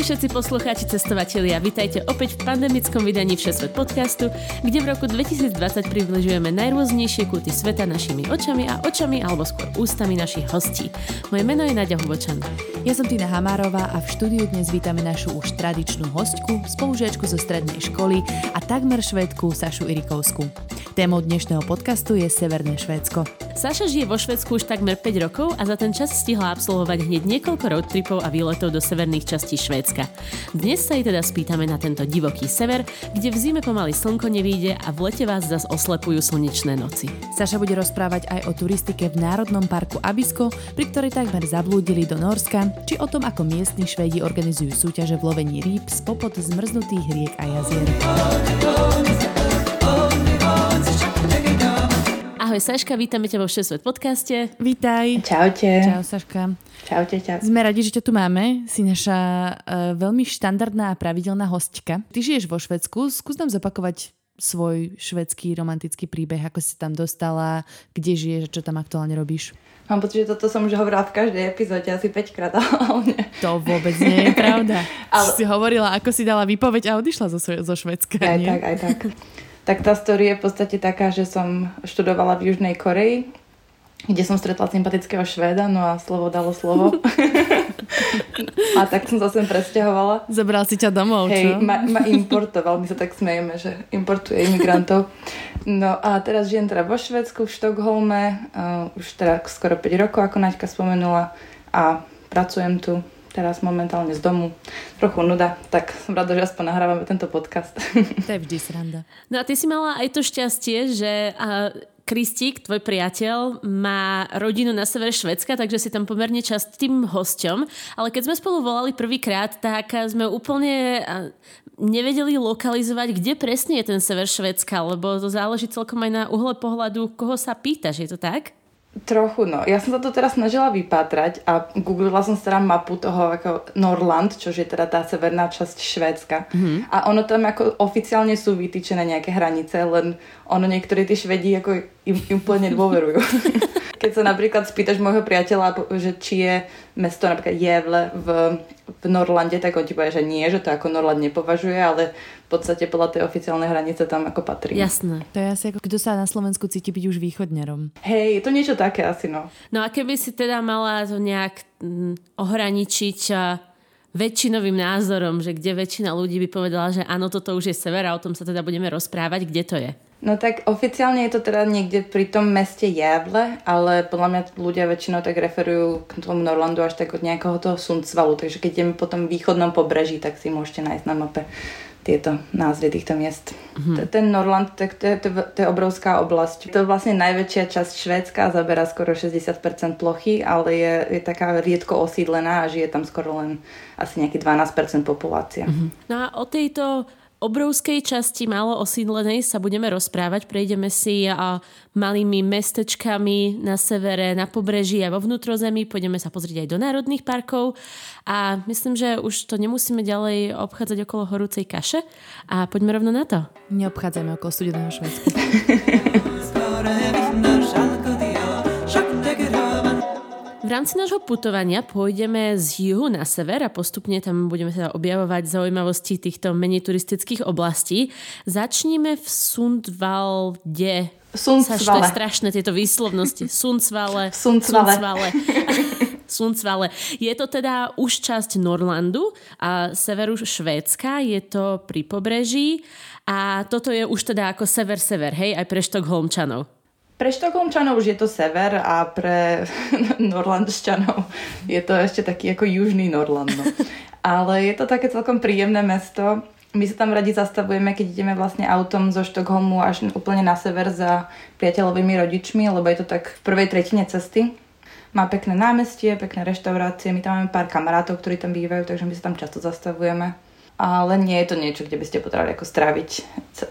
Všetci poslucháči cestovatelia, vitajte opäť v pandemickom vydaní Všesvet podcastu, kde v roku 2020 približujeme najrôznejšie kúty sveta našimi očami a očami alebo skôr ústami našich hostí. Moje meno je Nadia Hubočan. Ja som Tina Hamárová a v štúdiu dnes vítame našu už tradičnú hostku, spolužiačku zo strednej školy a takmer švedku Sašu Irikovsku. Témou dnešného podcastu je Severné Švédsko. Saša žije vo Švedsku už takmer 5 rokov a za ten čas stihla absolvovať hneď niekoľko roadtripov a výletov do severných častí Švédska. Dnes sa jej teda spýtame na tento divoký sever, kde v zime pomaly slnko nevíde a v lete vás zas oslepujú slnečné noci. Saša bude rozprávať aj o turistike v Národnom parku Abisko, pri ktorej takmer zablúdili do Norska, či o tom, ako miestni Švédi organizujú súťaže v lovení rýb z popod zmrznutých riek a jazier. Ahoj Saška, vítame ťa vo Všesvet podcaste. Vítaj. Čaute. Čau Saška. Čaute, čau. Sme radi, že ťa tu máme. Si naša uh, veľmi štandardná a pravidelná hostka. Ty žiješ vo Švedsku. Skús nám zopakovať svoj švedský romantický príbeh, ako si tam dostala, kde žiješ a čo tam aktuálne robíš. Mám pocit, že toto som už hovorila v každej epizóde asi 5 krát, ale To vôbec nie je pravda. ale... Si hovorila, ako si dala výpoveď a odišla zo, zo Švedska, Aj nie? tak, aj tak. tak tá story je v podstate taká, že som študovala v Južnej Koreji, kde som stretla sympatického Švéda, no a slovo dalo slovo. a tak som sa sem presťahovala. Zabral si ťa domov, Hej, ma, ma importoval, my sa tak smejeme, že importuje imigrantov. No a teraz žijem teda vo Švedsku, v Štokholme, uh, už teda skoro 5 rokov, ako Naďka spomenula a pracujem tu teraz momentálne z domu. Trochu nuda, tak som rada, že aspoň nahrávame tento podcast. To je vždy sranda. No a ty si mala aj to šťastie, že Kristík, tvoj priateľ, má rodinu na severe Švedska, takže si tam pomerne častým hosťom. Ale keď sme spolu volali prvýkrát, tak sme úplne nevedeli lokalizovať, kde presne je ten sever Švedska, lebo to záleží celkom aj na uhle pohľadu, koho sa pýtaš, je to tak? Trochu, no. Ja som sa to teraz snažila vypátrať a googlila som teda mapu toho ako Norland, čo je teda tá severná časť Švédska. Mm-hmm. A ono tam ako oficiálne sú vytýčené nejaké hranice, len ono niektorí tí Švedi ako im, im úplne dôverujú. Keď sa napríklad spýtaš môjho priateľa, že či je mesto napríklad Jevle v, v Norlande, tak on ti povie, že nie, že to ako Norland nepovažuje, ale v podstate podľa tej oficiálnej hranice tam ako patrí. Jasné. To je asi ako kto sa na Slovensku cíti byť už východňarom. Hej, je to niečo také asi, no. No a keby si teda mala to nejak mm, ohraničiť väčšinovým názorom, že kde väčšina ľudí by povedala, že áno, toto už je sever a o tom sa teda budeme rozprávať, kde to je? No tak oficiálne je to teda niekde pri tom meste Javle, ale podľa mňa ľudia väčšinou tak referujú k tomu Norlandu až tak od nejakého toho Sundsvalu, takže keď ideme po tom východnom pobreží, tak si môžete nájsť na mape tieto názvy týchto miest. Mm-hmm. Ten Norland, to, to, to, to je obrovská oblasť. To je vlastne najväčšia časť Švédska, zabera skoro 60% plochy, ale je, je taká riedko osídlená a žije tam skoro len asi nejaký 12% populácia. Mm-hmm. No a o tejto obrovskej časti málo osídlenej sa budeme rozprávať. Prejdeme si a malými mestečkami na severe, na pobreží a vo vnútrozemí. Pôjdeme sa pozrieť aj do národných parkov a myslím, že už to nemusíme ďalej obchádzať okolo horúcej kaše a poďme rovno na to. Neobchádzajme okolo studeného Švedska. V rámci nášho putovania pôjdeme z juhu na sever a postupne tam budeme teda objavovať zaujímavosti týchto menej turistických oblastí. Začníme v Sundvalde. Sundsvale. je strašné, tieto výslovnosti. Sundsvale. Sundsvale. Sundsvale. Sundsvale. Je to teda už časť Norlandu a severu Švédska, je to pri pobreží a toto je už teda ako sever-sever, hej, aj pre Štokholmčanov. Pre Štokholmčanov už je to sever a pre Norlandšťanov je to ešte taký ako južný Norland. No. Ale je to také celkom príjemné mesto. My sa tam radi zastavujeme, keď ideme vlastne autom zo Štokholmu až úplne na sever za priateľovými rodičmi, lebo je to tak v prvej tretine cesty. Má pekné námestie, pekné reštaurácie, my tam máme pár kamarátov, ktorí tam bývajú, takže my sa tam často zastavujeme. Ale nie je to niečo, kde by ste potrebovali ako stráviť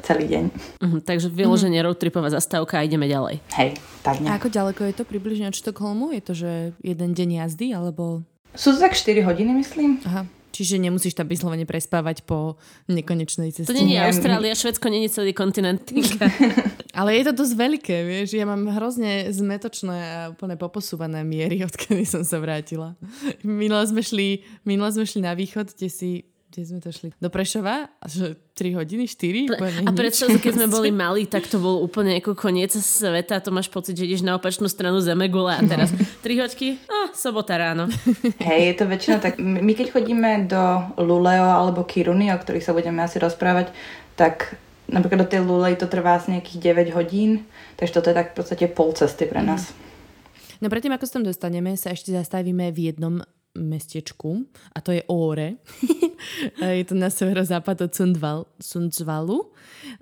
celý deň. Uh-huh, takže vyloženie uh-huh. roadtripová zastávka a ideme ďalej. Hej, tak nejak. A ako ďaleko je to približne od Štokholmu? Je to, že jeden deň jazdy, alebo... Sú to tak 4 hodiny, myslím. Aha. Čiže nemusíš tam vyslovene prespávať po nekonečnej ceste. To nie je Austrália, Švedsko nie je celý kontinent. Ale je to dosť veľké, vieš. Ja mám hrozne zmetočné a úplne poposúvané miery, odkedy som sa vrátila. Minule sme šli, minule sme šli na východ, kde si kde sme to šli? Do Prešova? Že 3 hodiny, 4? A predstav keď sme boli malí, tak to bol úplne ako koniec sveta. To máš pocit, že ideš na opačnú stranu Zemegule a teraz 3 hoďky, a sobota ráno. Hej, je to väčšina tak. My keď chodíme do Luleo alebo Kiruny, o ktorých sa budeme asi rozprávať, tak napríklad do tej Lulej to trvá asi nejakých 9 hodín, takže toto je tak v podstate pol cesty pre nás. No predtým, ako sa tam dostaneme, sa ešte zastavíme v jednom mestečku a to je Óre. je to na severozápad od Sundval, Sundsvalu.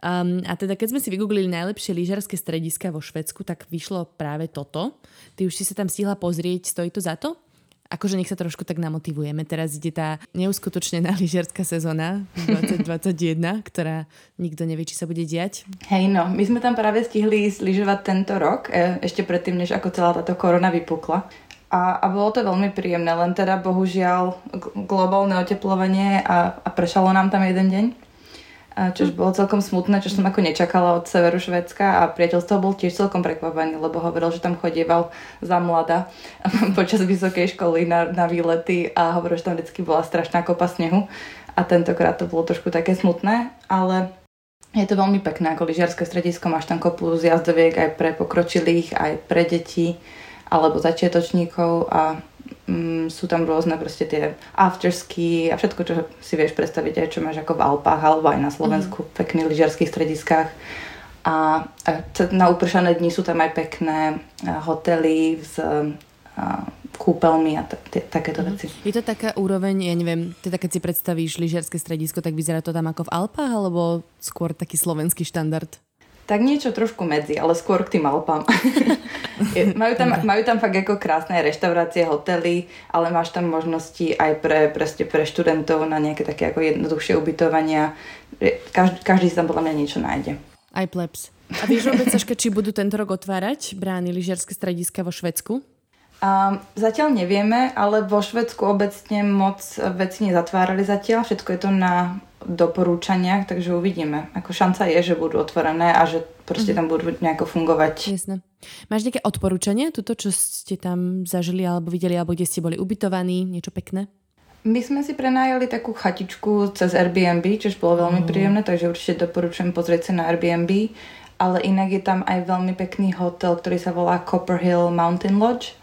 Um, a teda keď sme si vygooglili najlepšie lyžarské strediska vo Švedsku, tak vyšlo práve toto. Ty už si sa tam stihla pozrieť, stojí to za to? Akože nech sa trošku tak namotivujeme. Teraz ide tá neuskutočnená lyžiarská sezóna 2021, ktorá nikto nevie, či sa bude diať. Hej, no, my sme tam práve stihli lyžovať tento rok, e, ešte predtým, než ako celá táto korona vypukla. A, a bolo to veľmi príjemné, len teda bohužiaľ globálne oteplovanie a, a prešalo nám tam jeden deň. Čož bolo celkom smutné, čo som ako nečakala od severu Švedska a priateľ z toho bol tiež celkom prekvapený, lebo hovoril, že tam chodieval za mlada počas vysokej školy na, na výlety a hovoril, že tam vždy bola strašná kopa snehu a tentokrát to bolo trošku také smutné, ale je to veľmi pekné ako lyžiarske stredisko, máš tam kopu zjazdoviek aj pre pokročilých, aj pre deti alebo začiatočníkov a mm, sú tam rôzne proste tie aftersky a všetko, čo si vieš predstaviť aj čo máš ako v Alpách alebo aj na Slovensku, mm. pekných lyžiarských strediskách. A, a na upršané dni sú tam aj pekné hotely s a, kúpeľmi a t- t- takéto mm. veci. Je to taká úroveň, ja neviem, teda keď si predstavíš lyžiarske stredisko, tak vyzerá to tam ako v Alpách alebo skôr taký slovenský štandard? Tak niečo trošku medzi, ale skôr k tým Alpám. majú, tam, majú tam fakt ako krásne reštaurácie, hotely, ale máš tam možnosti aj pre, pre, pre študentov na nejaké také ako jednoduchšie ubytovania. Každý, každý si tam podľa mňa niečo nájde. Aj plebs. A vieš vôbec, Saška, či budú tento rok otvárať brány lyžiarske strediska vo Švedsku? Um, zatiaľ nevieme, ale vo Švedsku obecne moc veci nezatvárali zatiaľ. Všetko je to na doporúčaniach, takže uvidíme. Ako šanca je, že budú otvorené a že proste mm-hmm. tam budú nejako fungovať. Jasné. Máš nejaké odporúčanie, tuto, čo ste tam zažili alebo videli, alebo kde ste boli ubytovaní, niečo pekné? My sme si prenajali takú chatičku cez Airbnb, čo bolo veľmi mm. príjemné, takže určite doporučujem pozrieť sa na Airbnb. Ale inak je tam aj veľmi pekný hotel, ktorý sa volá Copper Hill Mountain Lodge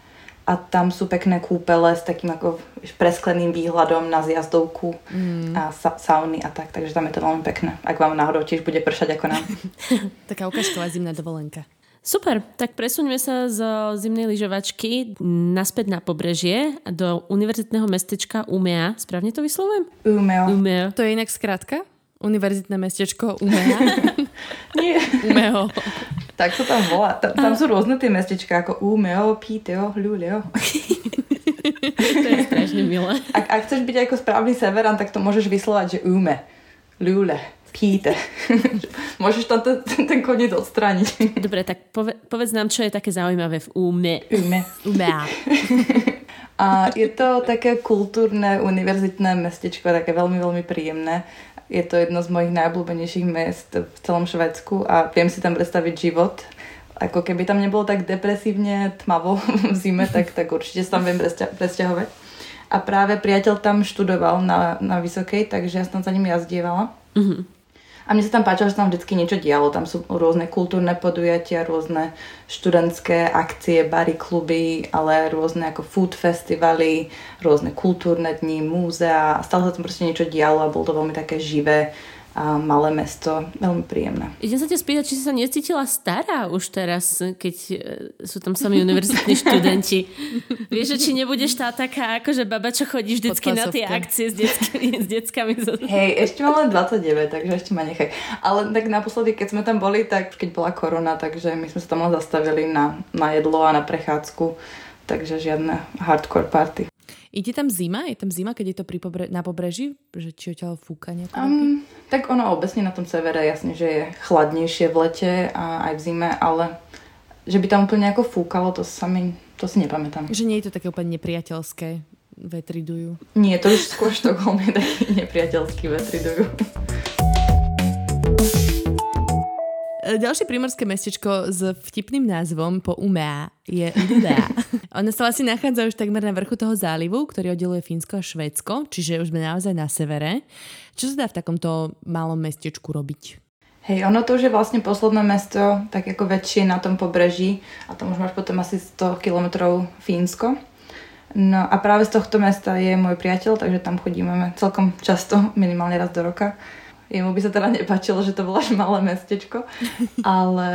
a tam sú pekné kúpele s takým ako preskleným výhľadom na zjazdovku mm. a sa- sauny a tak, takže tam je to veľmi pekné. Ak vám náhodou tiež bude pršať ako nám. Taká ukážková zimná dovolenka. Super, tak presuňme sa zo zimnej lyžovačky naspäť na pobrežie do univerzitného mestečka Umea. Správne to vyslovujem? Umeo. Umeo. To je inak skratka? Univerzitné mestečko Umea? Nie. Umeo. Tak sa tam volá. Tam, tam sú rôzne tie mestečka ako Umeo, Píteo, Ľuleo. to je strašne milé. Ak, ak chceš byť ako správny severan, tak to môžeš vyslovať, že Ume, Ľule, Píte. môžeš tam ten, ten koniec odstrániť. Dobre, tak pove, povedz nám, čo je také zaujímavé v Ume. Ume. Umea. A je to také kultúrne, univerzitné mestečko, také veľmi, veľmi príjemné. Je to jedno z mojich najobľúbenejších miest v celom Švedsku a viem si tam predstaviť život. Ako keby tam nebolo tak depresívne tmavo v zime, tak, tak určite sa tam viem presťahovať. A práve priateľ tam študoval na, na Vysokej, takže ja som za ním jazdievala. Mm-hmm. A mne sa tam páčilo, že tam vždy niečo dialo. Tam sú rôzne kultúrne podujatia, rôzne študentské akcie, bary, kluby, ale rôzne ako food festivaly, rôzne kultúrne dni, múzea. Stále sa tam proste niečo dialo a bolo to veľmi také živé a malé mesto. Veľmi príjemné. Idem sa ťa spýtať, či si sa necítila stará už teraz, keď e, sú tam sami univerzitní študenti. Vieš, že či nebudeš tá taká, akože baba, čo chodí vždycky na tie akcie s, deckami, s deckami. Hej, ešte mám len 29, takže ešte ma nechaj. Ale tak naposledy, keď sme tam boli, tak keď bola korona, takže my sme sa tam len zastavili na, na jedlo a na prechádzku takže žiadne hardcore party. Ide tam zima? Je tam zima, keď je to pri pobre- na pobreží? Že či odtiaľ fúka nejako? Um, tak ono obecne na tom severe jasne, že je chladnejšie v lete a aj v zime, ale že by tam úplne ako fúkalo, to sa mi, to si nepamätám. Že nie je to také úplne nepriateľské, vetri dujú. Nie, to už skôr Štokholm je taký nepriateľský vetri dujú. E, ďalšie primorské mestečko s vtipným názvom po Umea je Lulea. Ono sa vlastne nachádza už takmer na vrchu toho zálivu, ktorý oddeluje Fínsko a Švédsko, čiže už sme naozaj na severe. Čo sa dá v takomto malom mestečku robiť? Hej, ono to už je vlastne posledné mesto, tak ako väčšie na tom pobreží a tam už máš potom asi 100 kilometrov Fínsko. No a práve z tohto mesta je môj priateľ, takže tam chodíme celkom často, minimálne raz do roka. Jemu by sa teda nepáčilo, že to bolo až malé mestečko, ale,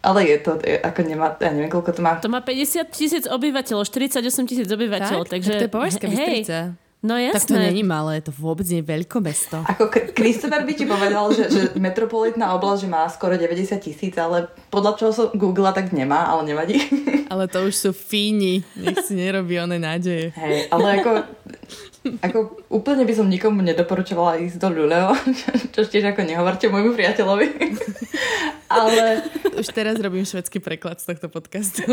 ale je to, je, ako nemá, ja neviem, koľko to má. To má 50 tisíc obyvateľov, 48 tisíc obyvateľov, tak? takže... Tak to je Považská Bystrica. No jasné. Tak to není malé, to vôbec nie je veľké mesto. Ako Christopher by ti povedal, že, že metropolitná oblasť že má skoro 90 tisíc, ale podľa čoho som googla, tak nemá, ale nevadí. Ale to už sú fíni, nech si nerobí oné nádeje. Hej, ale ako, ako úplne by som nikomu nedoporučovala ísť do Luleo, čo tiež ako nehovorte môjmu priateľovi. ale... Už teraz robím švedský preklad z tohto podcastu.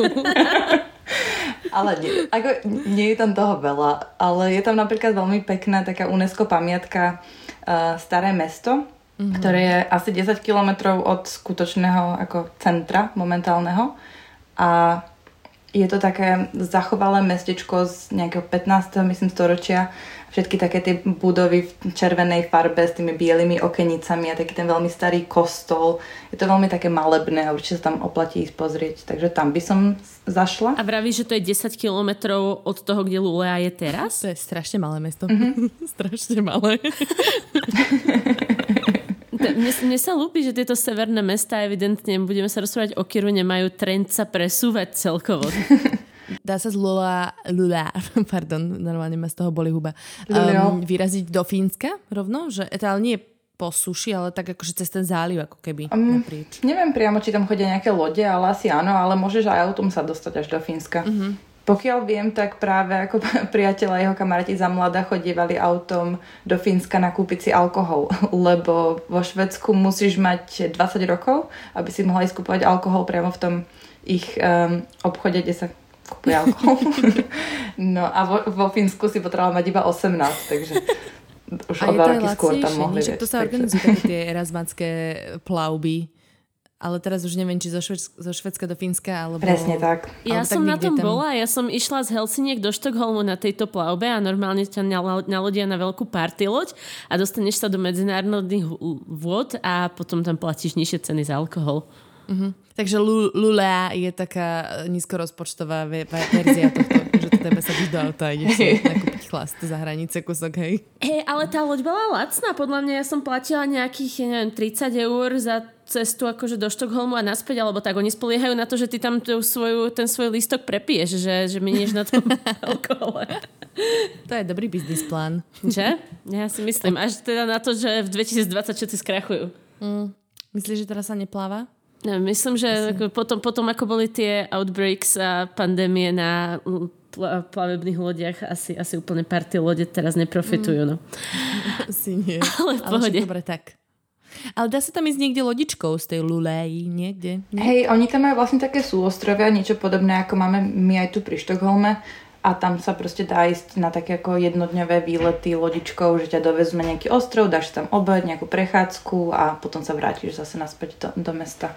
ale nie, ako, nie je tam toho veľa, ale je tam napríklad veľmi pekná taká UNESCO pamiatka uh, Staré mesto, mm-hmm. ktoré je asi 10 kilometrov od skutočného ako centra momentálneho a je to také zachovalé mestečko z nejakého 15. myslím storočia. Všetky také tie budovy v červenej farbe s tými bielými okenicami a taký ten veľmi starý kostol. Je to veľmi také malebné a určite sa tam oplatí ísť pozrieť. Takže tam by som zašla. A vraví, že to je 10 kilometrov od toho, kde Lulea je teraz? To je strašne malé mesto. Mm-hmm. strašne malé. Mne, mne sa ľúbi, že tieto severné mesta evidentne, budeme sa rozprávať o Kiru, nemajú trend sa presúvať celkovo. Dá sa z Lula, Lula, pardon, normálne ma z toho boli huba, um, vyraziť do Fínska rovno? Že, to ale nie po suši, ale tak akože cez ten záliv ako keby um, naprieč. Neviem priamo, či tam chodia nejaké lode, ale asi áno, ale môžeš aj autom sa dostať až do Fínska. Uh-huh. Pokiaľ viem, tak práve ako priateľ a jeho kamaráti za mladá chodievali autom do Fínska nakúpiť si alkohol, lebo vo Švedsku musíš mať 20 rokov, aby si mohla ísť kúpovať alkohol priamo v tom ich um, obchode, kde sa kúpuje alkohol. no a vo, vo Fínsku si potrebovala mať iba 18, takže už o dva roky skôr tam mohli. Nie, to sa organizujú tie erazmanské plavby ale teraz už neviem, či zo, Švedska, zo Švedska do Fínska, alebo... Presne tak. Ja alebo som tak na tom tam... bola, ja som išla z Helsiniek do Štokholmu na tejto plavbe a normálne ťa nalodia na veľkú party loď a dostaneš sa do medzinárodných vôd a potom tam platíš nižšie ceny za alkohol. Uh-huh. Takže Lulea je taká nízkorozpočtová verzia tohto, že to tebe sa do auta a ideš si nakúpiť chlast za hranice kusok, hej. Hej, ale tá loď bola lacná, podľa mňa ja som platila nejakých, neviem, 30 eur za cestu akože do Štokholmu a naspäť, alebo tak oni spoliehajú na to, že ty tam svoju, ten svoj lístok prepiješ, že, že minieš na tom alkohole. To je dobrý biznis plán. Že? Ja si myslím. Až teda na to, že v 2020 všetci skrachujú. Mm. Myslíš, že teraz sa nepláva? Myslím, že potom, potom, ako boli tie outbreaks a pandémie na plavebných lodiach, asi, asi úplne party lode teraz neprofitujú. No. Asi nie. Ale v pohode. Ale dobre tak. Ale dá sa tam ísť niekde lodičkou z tej Luleji, niekde? Nie? Hej, oni tam majú vlastne také súostrovia, niečo podobné ako máme my aj tu pri Štokholme a tam sa proste dá ísť na také ako jednodňové výlety lodičkou, že ťa dovezme nejaký ostrov, dáš tam obed, nejakú prechádzku a potom sa vrátiš zase naspäť do, do mesta.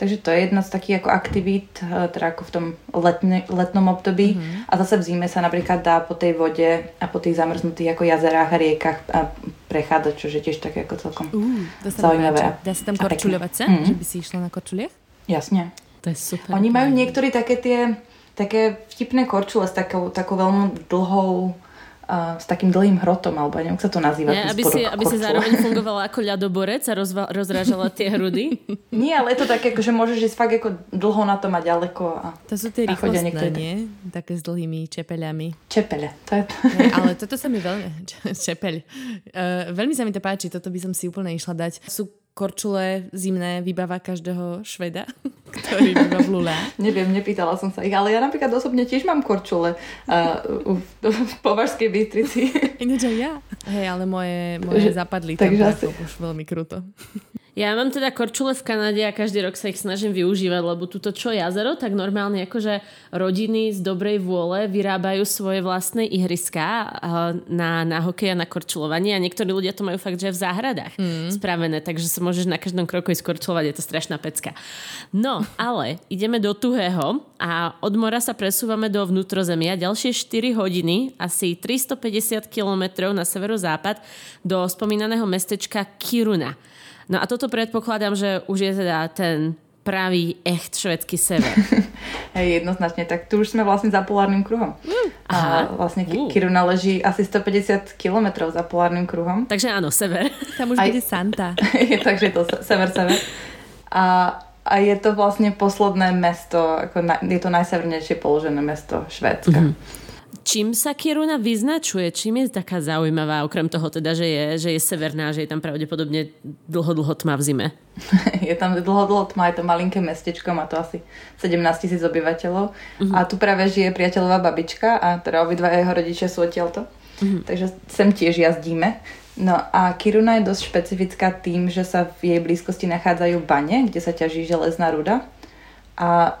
Takže to je jedna z takých ako aktivít, eh, teda ako v tom letne, letnom období. Mm-hmm. A zase v zime sa napríklad dá po tej vode a po tých zamrznutých ako jazerách a riekach a prechádzať, čo je tiež také ako celkom uh, zaujímavé. Dá sa tam korčuľovať sa? Mm-hmm. Že by si išla na korčuliach? Jasne. To je super. Oni majú niektorí také tie také vtipné korčule s takou, takou veľmi dlhou s takým dlhým hrotom, alebo neviem, ako sa to nazýva. Nie, aby, si, aby si zároveň fungovala ako ľadoborec a rozva- rozrážala tie hrudy. Nie, ale je to také, že môžeš ísť fakt ako dlho na tom a ďaleko. A, to sú tie rýchlostné, nie? Také s dlhými čepeľami. Čepele, to je to. Nie, ale toto sa mi veľmi... Čepeľ. Uh, veľmi sa mi to páči, toto by som si úplne išla dať. Sú korčule zimné vybáva každého šveda, ktorý býva v Lule? Neviem, nepýtala som sa ich, ale ja napríklad osobne tiež mám korčule uh, v, v Považskej Bystrici. Ináč aj ja. Hej, ale moje, moje zapadli tam asi... už veľmi kruto. Ja mám teda korčule v Kanade a každý rok sa ich snažím využívať, lebo túto čo jazero, tak normálne akože rodiny z dobrej vôle vyrábajú svoje vlastné ihriská na, na hokej a na korčulovanie a niektorí ľudia to majú fakt, že v záhradách mm. spravené, takže sa môžeš na každom kroku ísť korčulovať, je to strašná pecka. No, ale ideme do tuhého a od mora sa presúvame do vnútrozemia ďalšie 4 hodiny, asi 350 km na severozápad do spomínaného mestečka Kiruna. No a toto predpokladám, že už je teda ten pravý echt švedský sever. Hej, jednoznačne. Tak tu už sme vlastne za polárnym kruhom. Mm, aha. A vlastne uh. Kiruna leží asi 150 km za polárnym kruhom. Takže áno, sever. Tam už Aj... bude Santa. je, takže je to sever, sever. A, a je to vlastne posledné mesto, ako na, je to najsevernejšie položené mesto Švédska. Mm-hmm. Čím sa Kiruna vyznačuje? Čím je taká zaujímavá, okrem toho teda, že je, že je severná, že je tam pravdepodobne dlho, dlho tma v zime? je tam dlho, dlho tma, je to malinké mestečko, má to asi 17 tisíc obyvateľov. Uh-huh. A tu práve žije priateľová babička a teda obidva jeho rodičia sú odtiaľto. Uh-huh. Takže sem tiež jazdíme. No a Kiruna je dosť špecifická tým, že sa v jej blízkosti nachádzajú bane, kde sa ťaží železná ruda. A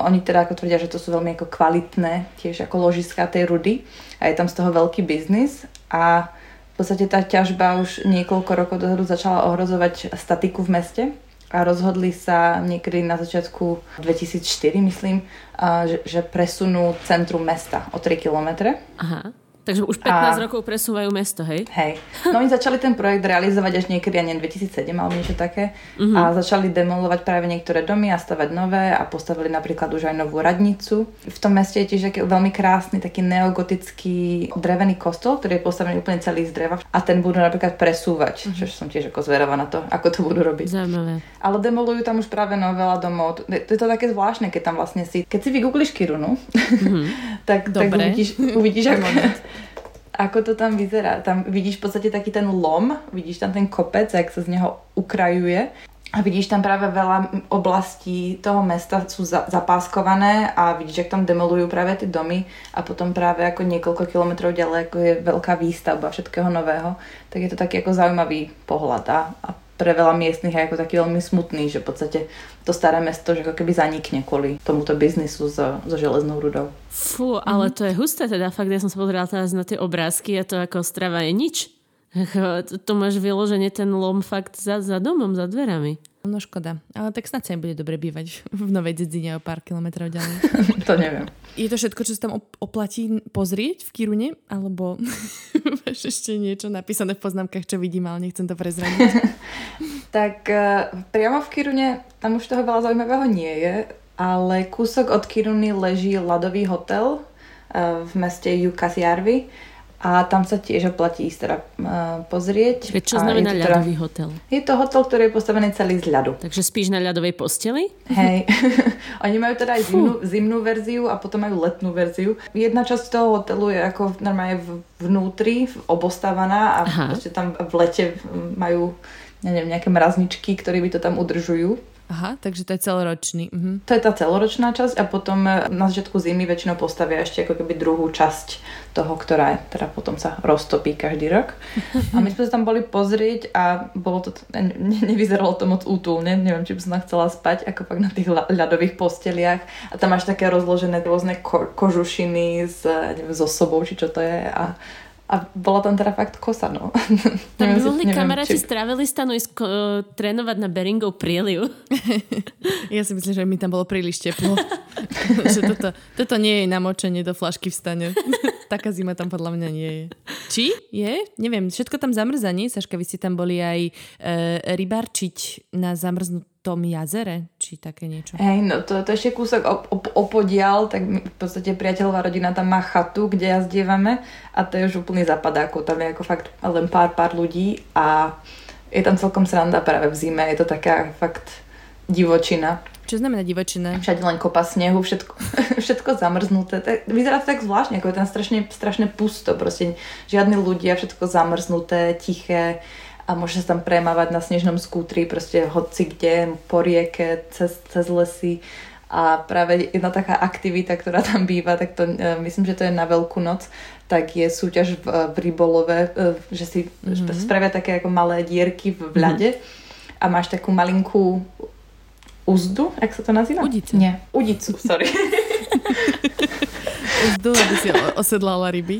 oni teda ako tvrdia, že to sú veľmi ako kvalitné tiež ako ložiska tej rudy a je tam z toho veľký biznis a v podstate tá ťažba už niekoľko rokov dozadu začala ohrozovať statiku v meste a rozhodli sa niekedy na začiatku 2004, myslím, že, že presunú centrum mesta o 3 kilometre. Aha. Takže už 15 a... rokov presúvajú mesto, hej? Hej. No oni začali ten projekt realizovať až niekedy, ani 2007 alebo niečo také. Uh-huh. A začali demolovať práve niektoré domy a stavať nové a postavili napríklad už aj novú radnicu. V tom meste je tiež taký veľmi krásny, taký neogotický drevený kostol, ktorý je postavený úplne celý z dreva a ten budú napríklad presúvať, uh-huh. čo som tiež ako zverová na to, ako to budú robiť. Zaujímavé. Ale demolujú tam už práve veľa domov. To je to také zvláštne, keď tam vlastne si, keď si vygoogliš Kirunu, uh-huh. tak, tak uvidíš, uvidíš ako, ako to tam vyzerá. Tam vidíš v podstate taký ten lom, vidíš tam ten kopec, jak sa z neho ukrajuje. A vidíš tam práve veľa oblastí toho mesta sú za, zapáskované a vidíš, jak tam demolujú práve tie domy a potom práve ako niekoľko kilometrov ďalej ako je veľká výstavba všetkého nového, tak je to taký ako zaujímavý pohľad a, a pre veľa miestnych je ako taký veľmi smutný, že v podstate to staré mesto že ako keby zanikne kvôli tomuto biznisu so, so železnou rudou. Fú, ale mm. to je husté teda, fakt ja som sa pozerala teraz na tie obrázky a to ako strava je nič. To máš vyloženie ten lom fakt za, za domom, za dverami. No škoda. Ale tak snad sa im bude dobre bývať v Novej Dzedzine o pár kilometrov ďalej. to neviem. Je to všetko, čo sa tam oplatí pozrieť v Kirune? Alebo máš ešte niečo napísané v poznámkach, čo vidím, ale nechcem to prezradiť? tak uh, priamo v Kirune tam už toho veľa zaujímavého nie je, ale kúsok od Kiruny leží ľadový hotel uh, v meste Jukasjärvi, a tam sa tiež oplatí ísť teda pozrieť. Čo znamená teda, ľadový hotel? Je to hotel, ktorý je postavený celý z ľadu. Takže spíš na ľadovej posteli? Hej. Oni majú teda aj zimnú, zimnú verziu a potom majú letnú verziu. Jedna časť toho hotelu je ako normálne vnútri, obostávaná a Aha. tam v lete majú neviem, nejaké mrazničky, ktorí by to tam udržujú. Aha, takže to je celoročný. Mhm. To je tá celoročná časť a potom e, na začiatku zimy väčšinou postavia ešte ako keby druhú časť toho, ktorá je, teda potom sa roztopí každý rok. A my sme sa tam boli pozrieť a bolo to, ne, nevyzeralo to moc útulne, neviem, či by som chcela spať, ako fakt na tých ľadových posteliach a tam máš také rozložené rôzne ko- kožušiny s, neviem, s osobou, či čo to je a a bola tam teda fakt kosa, no. Tam by mohli kamaráti či... z Travelistanu ísť ko- trénovať na Beringov prieliv. ja si myslím, že mi tam bolo príliš teplo. že toto, toto nie je namočenie do flašky v stane. Taká zima tam podľa mňa nie je. Či? Je? Neviem, všetko tam zamrzaní. Saška, vy ste tam boli aj e, rybarčiť na zamrznutú tom jazere, či také niečo? Hej, no to, to ešte kúsok op, op, opodial, tak v podstate priateľová rodina tam má chatu, kde jazdievame a to je už úplný zapadákov, tam je ako fakt len pár, pár ľudí a je tam celkom sranda práve v zime, je to taká fakt divočina. Čo znamená divočina? Všade len kopa snehu, všetko, všetko zamrznuté. Tak, vyzerá to tak zvláštne, ako je tam strašne, strašne pusto, proste žiadni ľudia, všetko zamrznuté, tiché a môže sa tam premávať na snežnom skútri, proste hoci kde, po rieke, cez, cez lesy. A práve jedna taká aktivita, ktorá tam býva, tak to uh, myslím, že to je na Veľkú noc, tak je súťaž v, v rybolove, uh, že si mm-hmm. spravia také ako malé dierky v ľade mm-hmm. a máš takú malinkú uzdu, jak sa to nazýva? Udicu. Nie, udicu, sorry. uzdu, aby si osedlala ryby.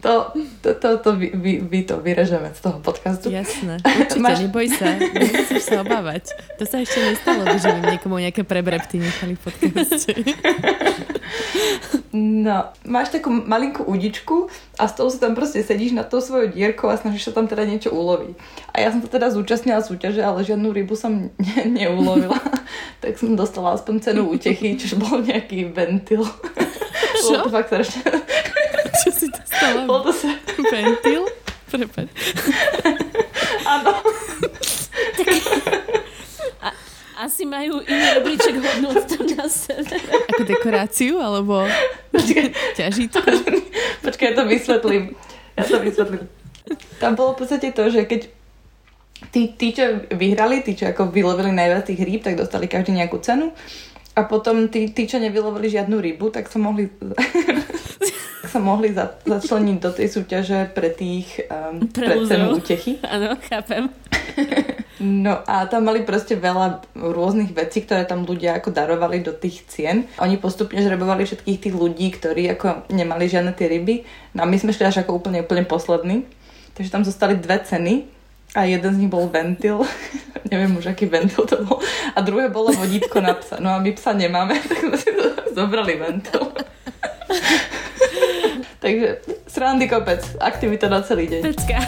To, to, to, to vy, vy, vy to vyrežeme z toho podcastu. Jasné, určite, Máš... neboj sa, nemusíš sa obávať. To sa ešte nestalo, že by niekomu nejaké prebrepty nechali v podcaste. No, máš takú malinkú udičku a z toho sa tam proste sedíš na tou svojou dierkou a snažíš sa tam teda niečo uloviť. A ja som to teda zúčastnila súťaže, ale žiadnu rybu som ne, neulovila. tak som dostala aspoň cenu útechy, čiže bol nejaký ventil. Čo? Bolo to fakt strašne. Čo si dostala? Bol to sa... Ventil? Prepaď. Áno. asi majú iný rebríček hodnot tam na sebe. Ako dekoráciu, alebo ťažítko? Počkaj, ja to vysvetlím. Ja to vysvetlím. Tam bolo v podstate to, že keď tí, tí čo vyhrali, tí, čo ako vylovili najviac tých rýb, tak dostali každý nejakú cenu. A potom tí, tí čo nevylovili žiadnu rybu, tak sa mohli sa mohli za, začleniť do tej súťaže pre tých um, pre, pre cenu útechy. Áno, chápem. No a tam mali proste veľa rôznych vecí, ktoré tam ľudia ako darovali do tých cien. Oni postupne žrebovali všetkých tých ľudí, ktorí ako nemali žiadne tie ryby. No a my sme šli až ako úplne, úplne poslední. Takže tam zostali dve ceny a jeden z nich bol ventil. Neviem už, aký ventil to bol. A druhé bolo vodítko na psa. No a my psa nemáme, tak sme si zobrali ventil. Takže srandy kopec, aktivita na celý deň. Pecka.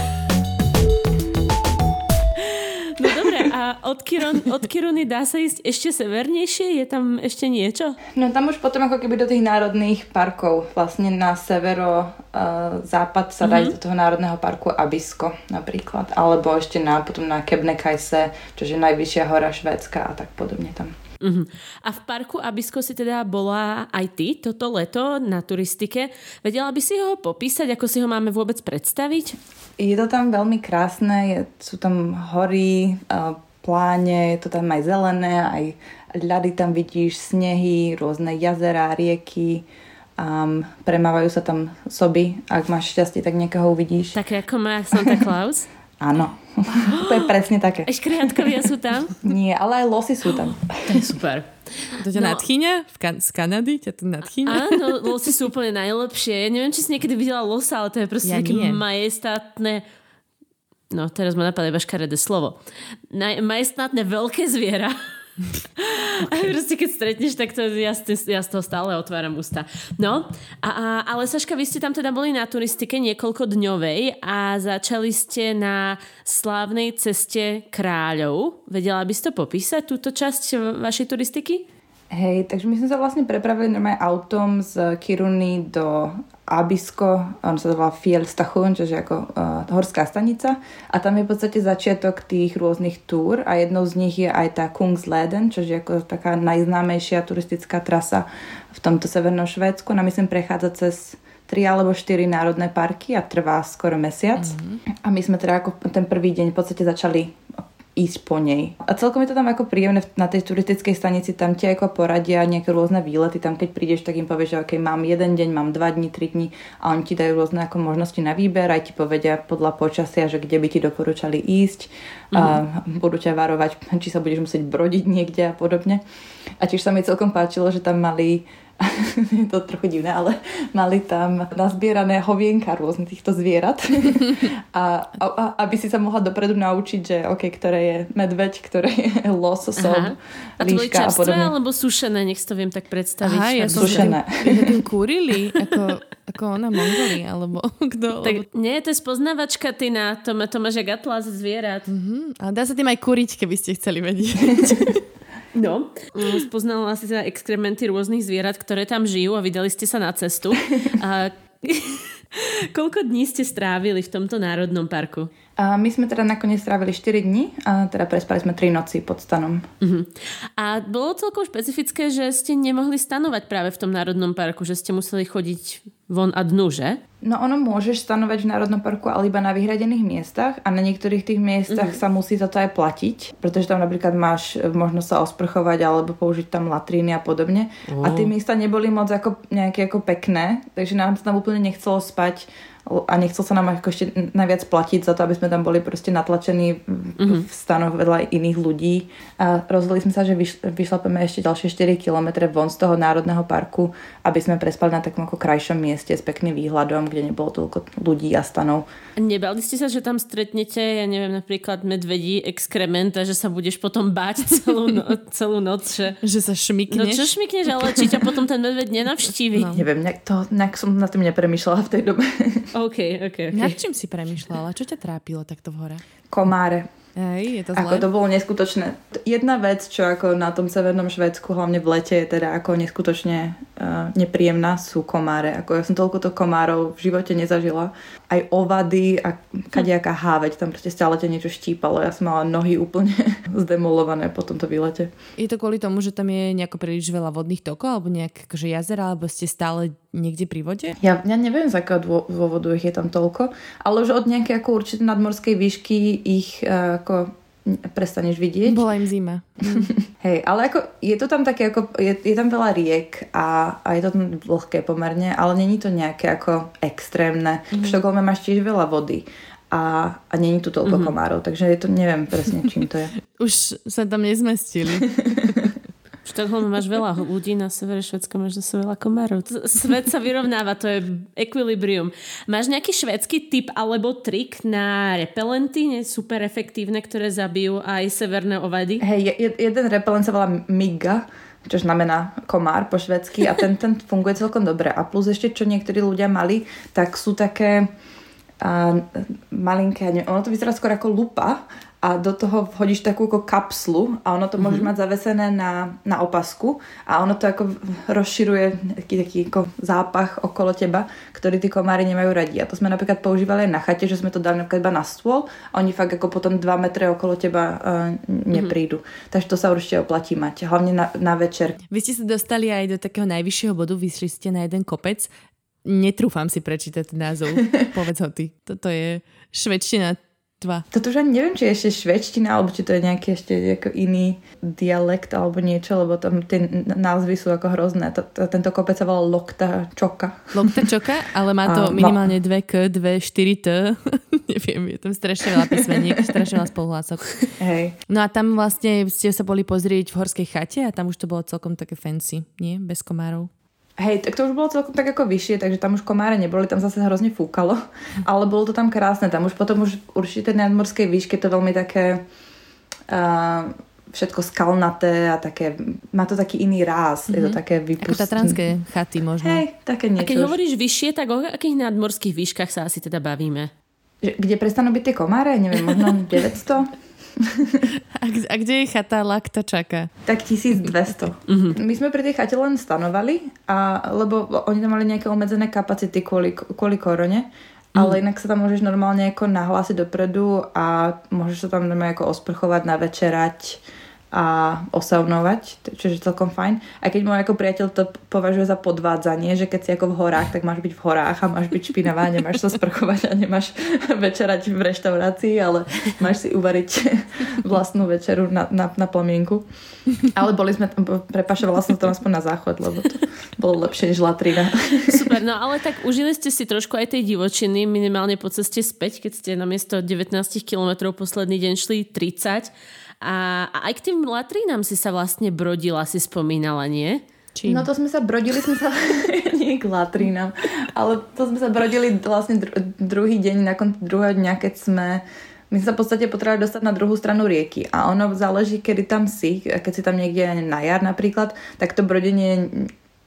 No dobre, a od, Kiron, od Kiruny dá sa ísť ešte severnejšie? Je tam ešte niečo? No tam už potom ako keby do tých národných parkov. Vlastne na severo uh, západ sa dá mm-hmm. ísť do toho národného parku Abisko napríklad. Alebo ešte na, potom na Kebnekaise, čo je najvyššia hora Švédska a tak podobne tam. Uh-huh. A v parku Abisko si teda bola aj ty toto leto na turistike. Vedela by si ho popísať, ako si ho máme vôbec predstaviť? Je to tam veľmi krásne, je, sú tam hory, pláne, je to tam aj zelené, aj ľady tam vidíš, snehy, rôzne jazera, rieky. Um, premávajú sa tam soby. Ak máš šťastie, tak niekoho uvidíš. Také ako má Santa Claus? Áno. to je presne také. Škriatkovia sú tam? Nie, ale aj losy sú tam. To je super. To ťa no, nadchýňa? Kan- z Kanady ťa to nadchýňa? Áno, losy sú úplne najlepšie. Ja neviem, či si niekedy videla losa, ale to je proste ja také nie. majestátne No, teraz ma napadá iba škaredé slovo. Na, majestátne veľké zviera. Okay. A proste keď stretneš, tak to ja, ja z toho stále otváram ústa. No, a, a, ale Saška, vy ste tam teda boli na turistike niekoľko dňovej a začali ste na slávnej ceste kráľov. Vedela by ste popísať túto časť vašej turistiky? Hej, takže my sme sa vlastne prepravili normálne autom z Kiruny do Abisko, on sa to volá Fjellstachun, čo je ako uh, horská stanica a tam je v podstate začiatok tých rôznych túr a jednou z nich je aj tá Kungsleden, čo je ako taká najznámejšia turistická trasa v tomto severnom Švédsku. No myslím prechádza cez tri alebo štyri národné parky a trvá skoro mesiac. Mm-hmm. A my sme teda ako ten prvý deň v podstate začali ísť po nej. A celkom je to tam ako príjemné na tej turistickej stanici, tam ti ako poradia nejaké rôzne výlety, tam keď prídeš, tak im povieš, že okay, mám jeden deň, mám dva dní, tri dní a oni ti dajú rôzne ako možnosti na výber, aj ti povedia podľa počasia, že kde by ti doporučali ísť, mm-hmm. a mhm. budú ťa varovať, či sa budeš musieť brodiť niekde a podobne. A tiež sa mi celkom páčilo, že tam mali je to trochu divné, ale mali tam nazbierané hovienka rôznych týchto zvierat. a, a, a aby si sa mohla dopredu naučiť, že OK, ktoré je medveď, ktoré je los, sob, A to boli čerstvé alebo sušené, nech si to viem tak predstaviť. Aha, ja sušené. Tým kúrili, ako, ako ona Mongoli, alebo kto? Tak lebo... nie, to je spoznávačka ty na to, to máš jak atlas zvierat. Uh-huh. Ale dá sa tým aj kúriť, keby ste chceli vedieť. No, mm, spoznala si teda exkrementy rôznych zvierat, ktoré tam žijú a vydali ste sa na cestu. A koľko dní ste strávili v tomto národnom parku? A my sme teda nakoniec strávili 4 dní a teda prespali sme 3 noci pod stanom. Uh-huh. A bolo celkom špecifické, že ste nemohli stanovať práve v tom národnom parku, že ste museli chodiť von a dnu, že? No ono môžeš stanovať v Národnom parku, ale iba na vyhradených miestach a na niektorých tých miestach mm-hmm. sa musí za to aj platiť, pretože tam napríklad máš možnosť sa osprchovať alebo použiť tam latríny a podobne. Oh. A tie miesta neboli moc ako nejaké ako pekné, takže nám sa tam úplne nechcelo spať a nechcel sa nám ako ešte najviac platiť za to, aby sme tam boli proste natlačení mm-hmm. v stanoch vedľa iných ľudí. A rozhodli sme sa, že vyš, vyšlapeme ešte ďalšie 4 km von z toho národného parku, aby sme prespali na takom ako krajšom mieste s pekným výhľadom, kde nebolo toľko ľudí a stanov. Nebali ste sa, že tam stretnete, ja neviem, napríklad medvedí exkrement a že sa budeš potom báť celú, no, celú noc, že... že sa šmikneš? No čo šmikneš, ale či ťa potom ten medved nenavštívi? No. Neviem, nejak, to, nejak som na tým nepremýšľala v tej dobe. OK, OK, OK. Nad čím si premyšľala? Čo ťa trápilo takto v hore? Komáre. Hej, je to zlé? Ako to bolo neskutočné. Jedna vec, čo ako na tom severnom Švedsku, hlavne v lete, je teda ako neskutočne uh, nepríjemná, sú komáre. Ako ja som toľko to komárov v živote nezažila. Aj ovady a kadejaká háveť, tam proste stále ťa niečo štípalo. Ja som mala nohy úplne zdemolované po tomto výlete. Je to kvôli tomu, že tam je nejako príliš veľa vodných tokov alebo nejak akože jazera, alebo ste stále niekde pri vode? Ja, ja neviem, z akého dôvodu ich je tam toľko, ale už od nejakej ako určite nadmorskej výšky ich uh, ako prestaneš vidieť. Bola im zima. Hej, ale ako je to tam také ako, je, je tam veľa riek a, a je to tam vlhké pomerne, ale není to nejaké ako extrémne. Mm-hmm. V Štokholme máš tiež veľa vody a, a není tu toľko mm-hmm. komárov, takže je to, neviem presne čím to je. Už sa tam nezmestili. V Štokholme máš veľa ľudí, na severe Švedska máš zase veľa komárov. Svet sa vyrovnáva, to je equilibrium. Máš nejaký švedský typ alebo trik na repelenty, nie super efektívne, ktoré zabijú aj severné ovady? Hej, jeden repelent sa volá Miga, čo znamená komár po švedsky a ten, ten funguje celkom dobre. A plus ešte, čo niektorí ľudia mali, tak sú také a, malinké, ono to vyzerá skôr ako lupa a do toho vhodíš takú ako kapslu a ono to mm-hmm. môžeš mhm. mať zavesené na, na opasku a ono to ako rozširuje taký, taký ako zápach okolo teba, ktorý tí komári nemajú radi. A to sme napríklad používali aj na chate, že sme to dali napríklad iba na stôl a oni fakt ako potom 2 metre okolo teba uh, neprídu. Mm-hmm. Takže to sa určite oplatí mať, hlavne na, na večer. Vy ste sa dostali aj do takého najvyššieho bodu, vyšli ste na jeden kopec. Netrúfam si prečítať názov. Povedz ho ty. Toto je švedština Dva. Toto už ani neviem, či je ešte švedština, alebo či to je nejaký ešte ako iný dialekt alebo niečo, lebo tam tie názvy sú ako hrozné. To, to, tento kopec sa volá Lokta Čoka. Lokta Čoka, ale má to A, minimálne dve K, dve, štyri T. neviem, je tam strašne veľa písmeniek, strašne veľa spoluhlások. Hej. No a tam vlastne ste sa boli pozrieť v horskej chate a tam už to bolo celkom také fancy, nie? Bez komárov. Hej, tak to už bolo celkom tak ako vyššie, takže tam už komáre neboli, tam zase hrozne fúkalo, ale bolo to tam krásne, tam už potom už určite na nadmorskej výške to veľmi také uh, všetko skalnaté a také, má to taký iný ráz, mm-hmm. je to mhm. také vypustné. Ako tatranské chaty možno. Hej, také niečo. A keď hovoríš vyššie, tak o akých nadmorských výškach sa asi teda bavíme? Kde prestanú byť tie komáre? Neviem, možno 900? a, a kde je chata Lakta čaká? Tak 1200. Uh-huh. My sme pri tej chate len stanovali, a, lebo oni tam mali nejaké obmedzené kapacity kvôli, kvôli korone. Mm. Ale inak sa tam môžeš normálne ako nahlásiť dopredu a môžeš sa tam normálne ako osprchovať, navečerať a osavnovať, čo je celkom fajn. A keď môj ako priateľ to považuje za podvádzanie, že keď si ako v horách, tak máš byť v horách a máš byť špinavá, nemáš sa sprchovať a nemáš večerať v reštaurácii, ale máš si uvariť vlastnú večeru na, na, na plamienku. Ale boli sme, prepašovala som to aspoň na záchod, lebo to bolo lepšie než latrina. Super, no ale tak užili ste si trošku aj tej divočiny, minimálne po ceste späť, keď ste na miesto 19 km posledný deň šli 30 a, a aj k tým latrínam si sa vlastne brodila, si spomínala, nie? Čím? No to sme sa brodili, sme sa nie k latrínam, ale to sme sa brodili vlastne dru- druhý deň, na konci druhého dňa, keď sme my sa v podstate potrebovali dostať na druhú stranu rieky a ono záleží, kedy tam si, keď si tam niekde na jar napríklad, tak to brodenie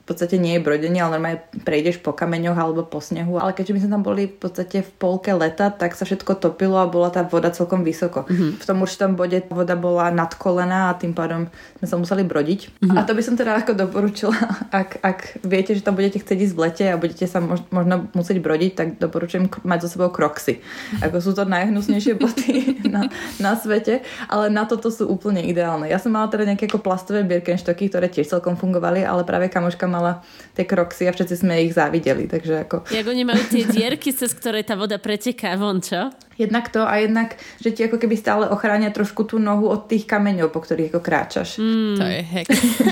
v podstate nie je brodenie, ale normálne prejdeš po kameňoch alebo po snehu. Ale keďže my sme tam boli v podstate v polke leta, tak sa všetko topilo a bola tá voda celkom vysoko. Mm-hmm. V tom určitom bode voda bola nad kolena a tým pádom sme sa museli brodiť. Mm-hmm. A to by som teda ako doporučila, ak, ak viete, že tam budete chcieť ísť v lete a budete sa mož, možno musieť brodiť, tak doporučujem mať so sebou kroxy. Ako sú to najhnusnejšie boty na, na svete, ale na toto sú úplne ideálne. Ja som mala teda nejaké ako plastové birkenštoky, ktoré tiež celkom fungovali, ale práve kamoška mala tie kroxy a všetci sme ich závideli, takže ako... Jak oni majú tie dierky, cez ktoré tá voda preteká von, čo? Jednak to a jednak, že ti ako keby stále ochránia trošku tú nohu od tých kameňov, po ktorých ako kráčaš. Mm. To je hek.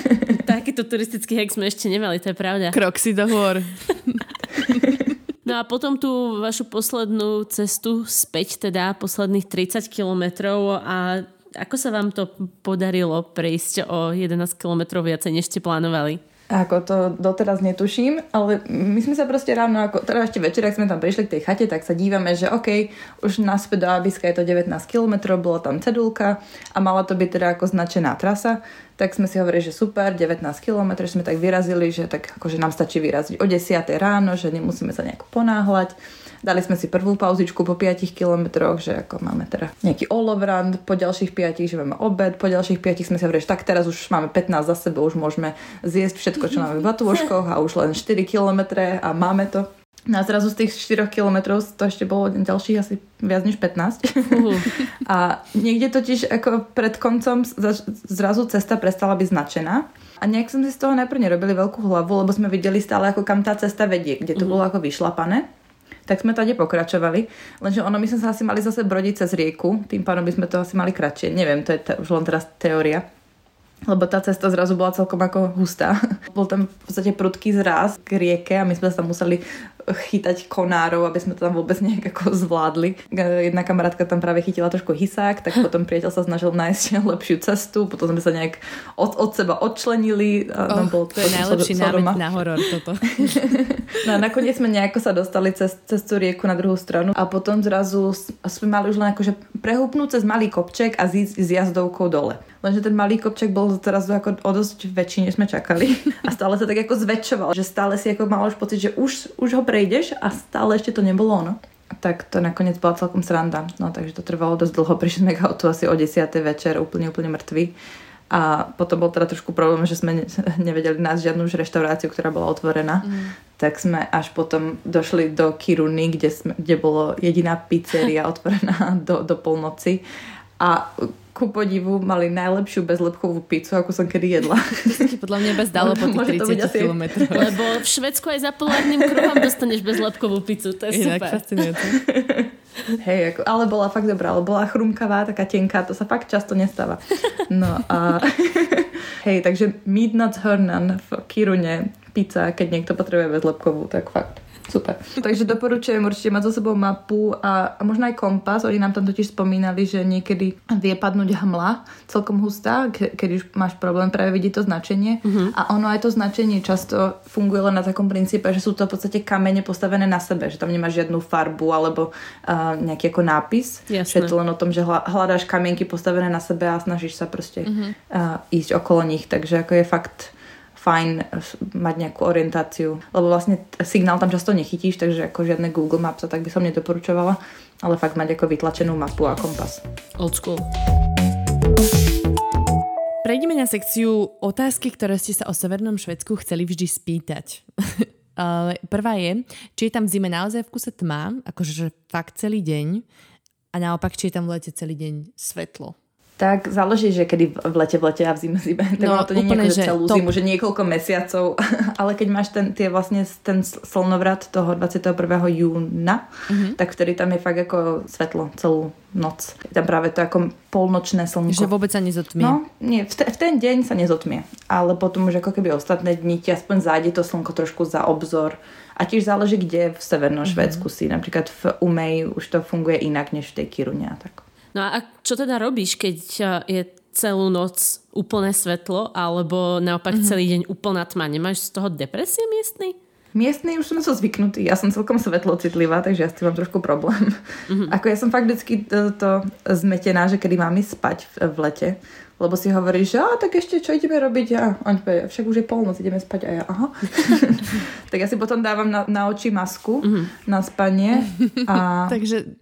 Takýto turistický hek sme ešte nemali, to je pravda. Kroxy do hôr. No a potom tú vašu poslednú cestu späť, teda posledných 30 kilometrov a ako sa vám to podarilo prejsť o 11 kilometrov viacej, než ste plánovali? Ako to doteraz netuším, ale my sme sa proste ráno, ako, teda ešte večer, ak sme tam prišli k tej chate, tak sa dívame, že OK, už naspäť do Abiska je to 19 km, bola tam cedulka a mala to byť teda ako značená trasa, tak sme si hovorili, že super, 19 km, sme tak vyrazili, že tak akože nám stačí vyraziť o 10 ráno, že nemusíme sa nejako ponáhľať Dali sme si prvú pauzičku po 5 kilometroch, že ako máme teda nejaký olovrand, po ďalších 5, že máme obed, po ďalších 5 sme sa že tak teraz už máme 15 za sebou, už môžeme zjesť všetko, čo máme v batôžkoch a už len 4 kilometre a máme to. No a zrazu z tých 4 kilometrov to ešte bolo ďalších asi viac než 15. Uh. a niekde totiž ako pred koncom zrazu cesta prestala byť značená. A nejak som si z toho najprv nerobili veľkú hlavu, lebo sme videli stále, ako kam tá cesta vedie, kde to uh. bolo ako vyšlapané tak sme tady pokračovali. Lenže ono, my sme sa asi mali zase brodiť cez rieku, tým pádom by sme to asi mali kratšie. Neviem, to je t- už len teraz teória lebo tá cesta zrazu bola celkom ako hustá. Bol tam v podstate prudký zráz k rieke a my sme sa museli chytať konárov, aby sme to tam vôbec nejak ako zvládli. Jedna kamarátka tam práve chytila trošku hysák, tak potom priateľ sa snažil nájsť lepšiu cestu, potom sme sa nejak od, od seba odčlenili. A oh, bol to je najlepší námet na horor toto. no a nakoniec sme nejako sa dostali cez, cez tú rieku na druhú stranu a potom zrazu sme mali už len akože prehúpnúť cez malý kopček a zísť s jazdovkou dole. Lenže ten malý kopček bol teraz ako o dosť väčší, než sme čakali. A stále sa tak ako zväčšoval, že stále si ako mal už pocit, že už, už ho prejdeš a stále ešte to nebolo ono. Tak to nakoniec bola celkom sranda. No takže to trvalo dosť dlho. Prišli sme k autu asi o 10. večer, úplne, úplne mŕtvy. A potom bol teda trošku problém, že sme nevedeli nájsť žiadnu už reštauráciu, ktorá bola otvorená. Mm. Tak sme až potom došli do Kiruny, kde, sme, kde bolo jediná pizzeria otvorená do, do polnoci. A ku podivu mali najlepšiu bezlepkovú pizzu, ako som kedy jedla. Podľa mňa bez dalo po tých 30 km. Lebo v Švedsku aj za polárnym kruhom dostaneš bezlepkovú pizzu, to je Inak super. fascinujúce. Hej, ako, ale bola fakt dobrá, ale bola chrumkavá, taká tenká, to sa fakt často nestáva. No a hej, takže Midnight Hörnan v Kirune pizza, keď niekto potrebuje bezlepkovú, tak fakt Super. Takže doporučujem určite mať so sebou mapu a, a možno aj kompas. Oni nám tam totiž spomínali, že niekedy vie padnúť hmla celkom hustá, ke, keď už máš problém práve vidieť to značenie. Uh-huh. A ono aj to značenie často funguje len na takom princípe, že sú to v podstate kamene postavené na sebe, že tam nemáš žiadnu farbu alebo uh, nejaký ako nápis. Jasne. Že to len o tom, že hľadáš kamienky postavené na sebe a snažíš sa proste uh-huh. uh, ísť okolo nich. Takže ako je fakt fajn mať nejakú orientáciu, lebo vlastne signál tam často nechytíš, takže ako žiadne Google Maps a tak by som nedoporučovala, ale fakt mať ako vytlačenú mapu a kompas. Old school. Prejdeme na sekciu otázky, ktoré ste sa o Severnom Švedsku chceli vždy spýtať. Prvá je, či je tam v zime naozaj v kuse tma, akože fakt celý deň, a naopak, či je tam v lete celý deň svetlo. Tak záleží, že kedy v lete, v lete a v zime, zime. Tak no, to nie je že celú top. zimu, že niekoľko mesiacov. Ale keď máš ten, tie vlastne ten slnovrat toho 21. júna, mm-hmm. tak vtedy tam je fakt ako svetlo celú noc. Je tam práve to ako polnočné slnko. Že vôbec sa nezotmie. No, nie, v, te, v ten deň sa nezotmie. Ale potom už ako keby ostatné dni ti aspoň zájde to slnko trošku za obzor. A tiež záleží, kde v severnom mm-hmm. Si. Napríklad v Umej už to funguje inak, než v tej Kirune a tak. No a čo teda robíš, keď je celú noc úplné svetlo, alebo naopak mm-hmm. celý deň úplná tma? Nemáš z toho depresie? Miestny už som sa zvyknutý. Ja som celkom svetlocitlivá, takže ja s tým mám trošku problém. Mm-hmm. Ako ja som fakt vždycky to, to zmetená, že kedy mám ísť spať v, v lete. Lebo si hovoríš, že a tak ešte čo ideme robiť? A on povie, však už je polnoc, ideme spať. A ja, aha. tak ja si potom dávam na, na oči masku mm-hmm. na spanie. A... takže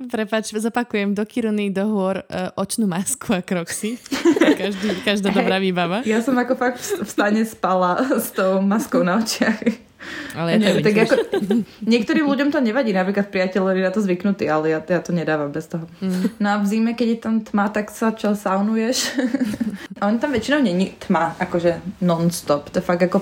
Prepač, zopakujem, do Kiruny, do hôr, uh, očnú masku a kroxy. Každý, každá dobrá výbava. Ja som ako fakt v stane spala s tou maskou na očiach. Ale ja tak ako, niektorým ľuďom to nevadí, napríklad priateľovi na to zvyknutí, ale ja, ja to nedávam bez toho. Mm. No a v zime, keď je tam tma, tak sa čo, saunuješ? a on tam väčšinou není tma, akože non-stop. To je fakt ako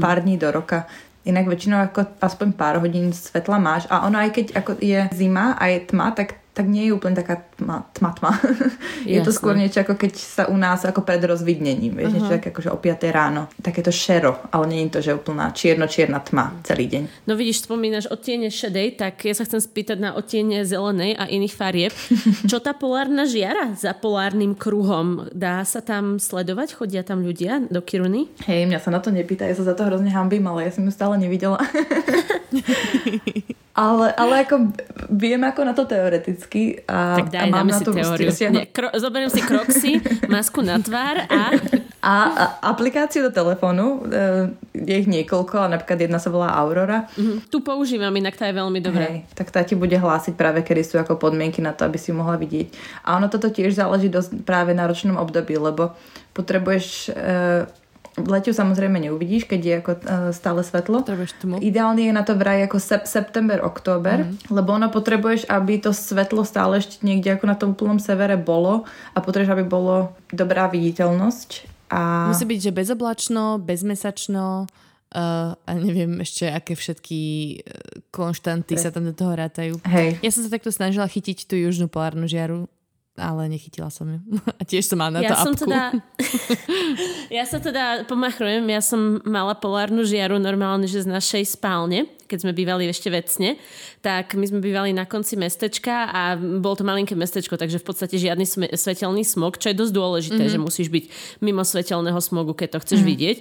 pár dní do roka. Inak väčšinou ako aspoň pár hodín svetla máš a ono aj keď ako je zima a je tma, tak tak nie je úplne taká tma, tma, tma. je to skôr niečo ako keď sa u nás ako pred rozvidnením, vieš, uh-huh. niečo také akože o 5 ráno. Takéto šero, ale nie je to, že úplná čierno-čierna tma celý deň. No vidíš, spomínaš odtiene šedej, tak ja sa chcem spýtať na odtiene zelenej a iných farieb. Čo tá polárna žiara za polárnym kruhom? Dá sa tam sledovať? Chodia tam ľudia do Kiruny? Hej, mňa sa na to nepýta, ja sa za to hrozne hambím, ale ja som ju stále nevidela. ale, ale ako viem ako na to teoreticky a, tak daj, a mám na to teóriu. Nie, kro, zoberiem si kroxy, masku na tvár a... a... A aplikáciu do telefónu, e, je ich niekoľko, a napríklad jedna sa volá Aurora. Mm-hmm. Tu používam, inak tá je veľmi dobrá. Hej, tak tá ti bude hlásiť práve, kedy sú ako podmienky na to, aby si mohla vidieť. A ono toto tiež záleží dosť práve na ročnom období, lebo potrebuješ e, v lete samozrejme neuvidíš, keď je ako uh, stále svetlo. Ideálne je na to vraj ako sep- september, október, mm. lebo ono potrebuješ, aby to svetlo stále ešte niekde ako na tom úplnom severe bolo a potrebuješ, aby bolo dobrá viditeľnosť. A... Musí byť, že bezoblačno, bezmesačno, Uh, a neviem ešte, aké všetky konštanty Pre. sa tam do toho rátajú. Hej. Ja som sa takto snažila chytiť tú južnú polárnu žiaru ale nechytila som ju. A tiež som mala na ja to som apku. Teda, ja sa teda pomachrujem, ja som mala polárnu žiaru normálne, že z našej spálne, keď sme bývali ešte vecne, tak my sme bývali na konci mestečka a bolo to malinké mestečko, takže v podstate žiadny svetelný smog, čo je dosť dôležité, mm-hmm. že musíš byť mimo svetelného smogu, keď to chceš mm-hmm. vidieť.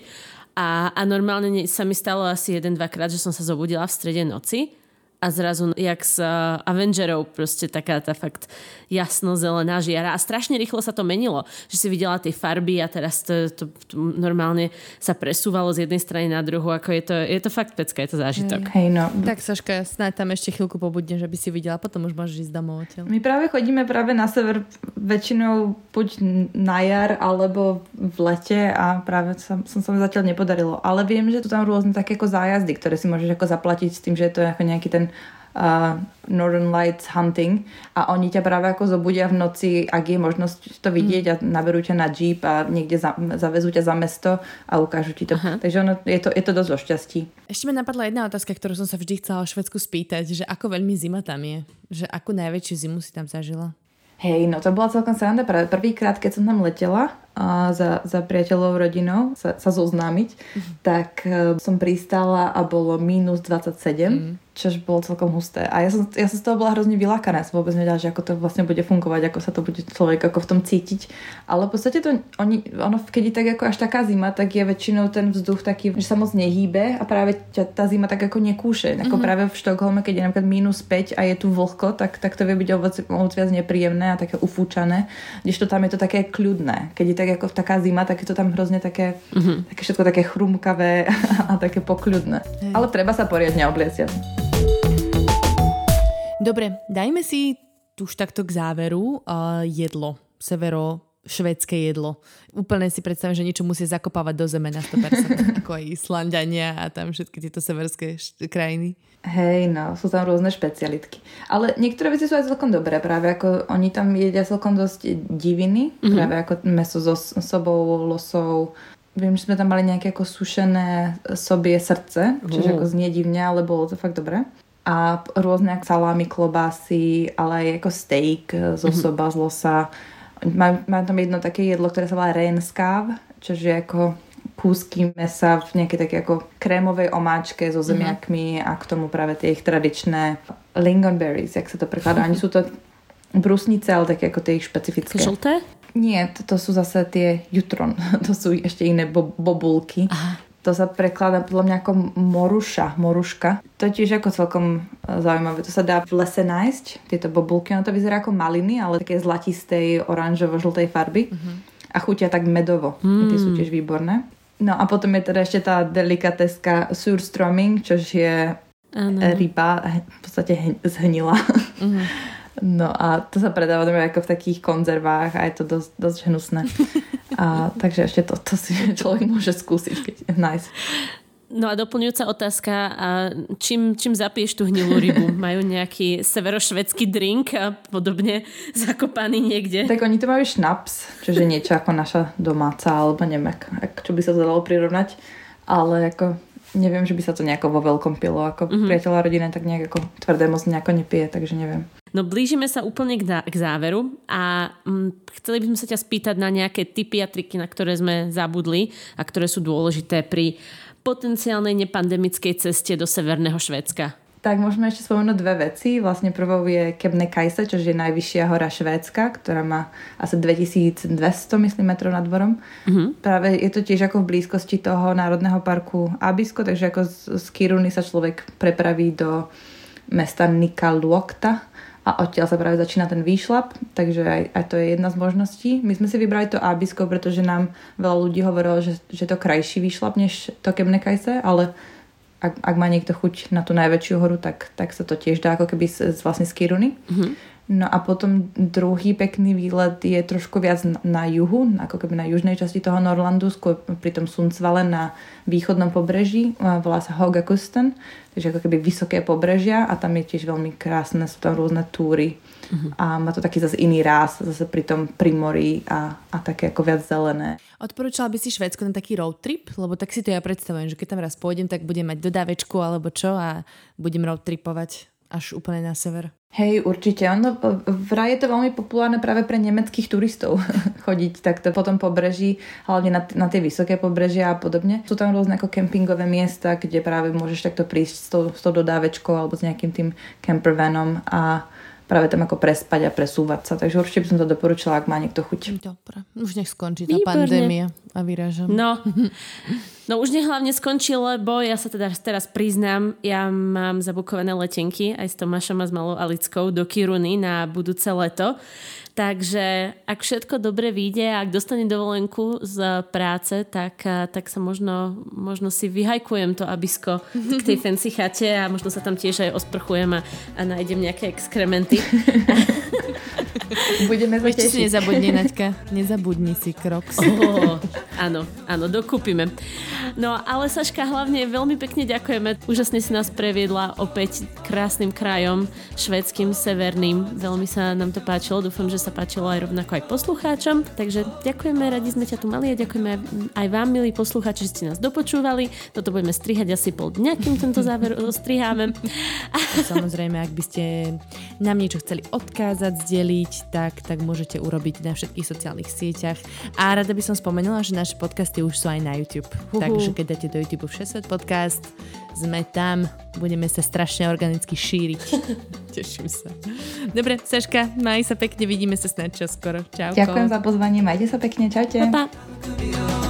A, a normálne sa mi stalo asi jeden, dvakrát, že som sa zobudila v strede noci a zrazu jak z uh, Avengerov proste taká tá fakt jasno-zelená žiara a strašne rýchlo sa to menilo, že si videla tie farby a teraz to, to, to normálne sa presúvalo z jednej strany na druhú, ako je to, je to fakt pecka, je to zážitok. Hej, no. Tak Saška, snáď tam ešte chvíľku pobudne, že by si videla, potom už môžeš ísť domov odtiaľ. My práve chodíme práve na sever väčšinou buď na jar alebo v lete a práve som, som sa mi zatiaľ nepodarilo. Ale viem, že tu tam rôzne také ako zájazdy, ktoré si môžeš ako zaplatiť s tým, že je to ako nejaký ten uh, Northern Lights hunting a oni ťa práve ako zobudia v noci, ak je možnosť to vidieť mm. a naberú ťa na jeep a niekde za, zavezú ťa za mesto a ukážu ti to. Aha. Takže ono, je, to, je to dosť o šťastí. Ešte mi napadla jedna otázka, ktorú som sa vždy chcela o Švedsku spýtať, že ako veľmi zima tam je? Že akú najväčšiu zimu si tam zažila? Hej, no to bola celkom sranda. Prvýkrát, keď som tam letela a za, za priateľov rodinou sa, sa zoznámiť, mm. tak uh, som pristála a bolo minus 27. Mm čož bolo celkom husté. A ja som, ja som z toho bola hrozne vylákaná. Ja som vôbec nevedela, že ako to vlastne bude fungovať, ako sa to bude človek ako v tom cítiť. Ale v podstate to, oni, ono, keď je tak ako až taká zima, tak je väčšinou ten vzduch taký, že sa moc nehýbe a práve ťa tá zima tak ako nekúše. Ako mm-hmm. práve v Štokholme, keď je napríklad minus 5 a je tu vlhko, tak, tak to vie byť ovoc viac nepríjemné a také ufúčané. Kdežto tam je to také kľudné. Keď je tak ako taká zima, tak je to tam hrozne také, mm-hmm. také všetko také chrumkavé a také pokľudné. Hey. Ale treba sa poriadne oblieciať. Dobre, dajme si už takto k záveru uh, jedlo, severo švédske jedlo. Úplne si predstavím, že niečo musí zakopávať do zeme na 100%, ako aj Islandania a tam všetky tieto severské št- krajiny. Hej, no, sú tam rôzne špecialitky. Ale niektoré veci sú aj celkom dobré, práve ako oni tam jedia celkom dosť diviny, mm-hmm. práve ako meso so sobou, losou. Viem, že sme tam mali nejaké ako sušené sobie srdce, čiže uh. ako znie divne, ale bolo to fakt dobré a rôzne salámy, klobásy, ale aj ako steak zo mm-hmm. soba, z losa. Mám, mám tam jedno také jedlo, ktoré sa volá renskáv, čo je ako kúsky mesa v nejakej také ako krémovej omáčke so mhm. zemiakmi mm-hmm. a k tomu práve tie ich tradičné lingonberries, jak sa to prekladá. Ani sú to brusnice, ale také ako tie ich špecifické. Žlté? Nie, to, to sú zase tie jutron. to sú ešte iné bo- bobulky. Aha. To sa prekladá podľa mňa ako moruša, moruška. To tiež ako celkom e, zaujímavé. To sa dá v lese nájsť, tieto bobulky. Ono to vyzerá ako maliny, ale také zlatistej, oranžovo-žltej farby. Uh-huh. A chutia tak medovo. Mm. Tie sú tiež výborné. No a potom je teda ešte tá delikateska surströmming, čo je ano. ryba v podstate zhnila. Uh-huh. No a to sa predáva ako v takých konzervách a je to dosť, dosť hnusné. A, takže ešte to, to si človek môže skúsiť, keď je nice. No a doplňujúca otázka, a čím, čím zapiješ tú hnilú rybu? Majú nejaký severošvedský drink a podobne zakopaný niekde? Tak oni to majú šnaps, čiže niečo ako naša domáca, alebo neviem, ak, čo by sa to dalo prirovnať. ale ako neviem, že by sa to nejako vo veľkom pilo. Ako mm-hmm. priateľa rodina tak nejak ako tvrdé moc nejako nepije, takže neviem. No blížime sa úplne k, k záveru a hm, chceli by sme sa ťa spýtať na nejaké typy a triky, na ktoré sme zabudli a ktoré sú dôležité pri potenciálnej nepandemickej ceste do Severného Švédska tak môžeme ešte spomenúť dve veci. Vlastne prvou je Kebnekaise, čo je najvyššia hora Švédska, ktorá má asi 2200 myslím metrov nad dvorom. Mm-hmm. Práve je to tiež ako v blízkosti toho národného parku Abisko, takže ako z, z Kiruny sa človek prepraví do mesta Nikaluokta a odtiaľ sa práve začína ten výšlap, takže aj, aj to je jedna z možností. My sme si vybrali to Abisko, pretože nám veľa ľudí hovorilo, že, že to krajší výšlap než to Kebnekaise, ale ak, ak má niekto chuť na tú najväčšiu horu, tak, tak sa to tiež dá ako keby z, z vlastne z Kiruny. Mm-hmm. No a potom druhý pekný výlet je trošku viac na, juhu, ako keby na južnej časti toho Norlandu, skôr pri tom Sundsvale na východnom pobreží, volá sa Hogakusten, takže ako keby vysoké pobrežia a tam je tiež veľmi krásne, sú tam rôzne túry uh-huh. a má to taký zase iný ráz, zase pri tom primorí a, a také ako viac zelené. Odporúčala by si Švédsko na taký road trip? Lebo tak si to ja predstavujem, že keď tam raz pôjdem, tak budem mať dodávečku alebo čo a budem road tripovať až úplne na sever. Hej, určite. Ono, vraj je to veľmi populárne práve pre nemeckých turistov chodiť takto po tom pobreží, hlavne na, na tie vysoké pobrežia a podobne. Sú tam rôzne ako kempingové miesta, kde práve môžeš takto prísť s tou, s tou dodávečkou alebo s nejakým tým campervanom a práve tam ako prespať a presúvať sa. Takže určite by som to doporučila, ak má niekto chuť. Dobre, už nech skončí tá Výborné. pandémia a vyrážam. No. no už nech hlavne skončí, lebo ja sa teda teraz priznám, ja mám zabukované letenky aj s Tomášom a s Malou Alickou do Kiruny na budúce leto. Takže ak všetko dobre vyjde a ak dostane dovolenku z práce, tak, tak sa možno, možno si vyhajkujem to abisko k tej fancy chate a možno sa tam tiež aj osprchujem a, a nájdem nejaké exkrementy. Budeme sa tešiť. si nezabudni, Naďka. Nezabudni si krok. Oh, áno, áno, dokúpime. No, ale Saška, hlavne veľmi pekne ďakujeme. Úžasne si nás previedla opäť krásnym krajom, švedským, severným. Veľmi sa nám to páčilo. Dúfam, že sa páčilo aj rovnako aj poslucháčom. Takže ďakujeme, radi sme ťa tu mali a ďakujeme aj vám, milí poslucháči, že ste nás dopočúvali. Toto budeme strihať asi pol dňa, kým tento záver striháme. Samozrejme, ak by ste nám niečo chceli odkázať, zdieľiť, tak, tak môžete urobiť na všetkých sociálnych sieťach. A rada by som spomenula, že naše podcasty už sú aj na YouTube. Uhu. Takže keď dáte do YouTube Všesvet podcast, sme tam, budeme sa strašne organicky šíriť. Teším sa. Dobre, Saška, maj sa pekne, vidíme sa snad skoro. Čau. Ďakujem za pozvanie, majte sa pekne, čaute. Pa, pa.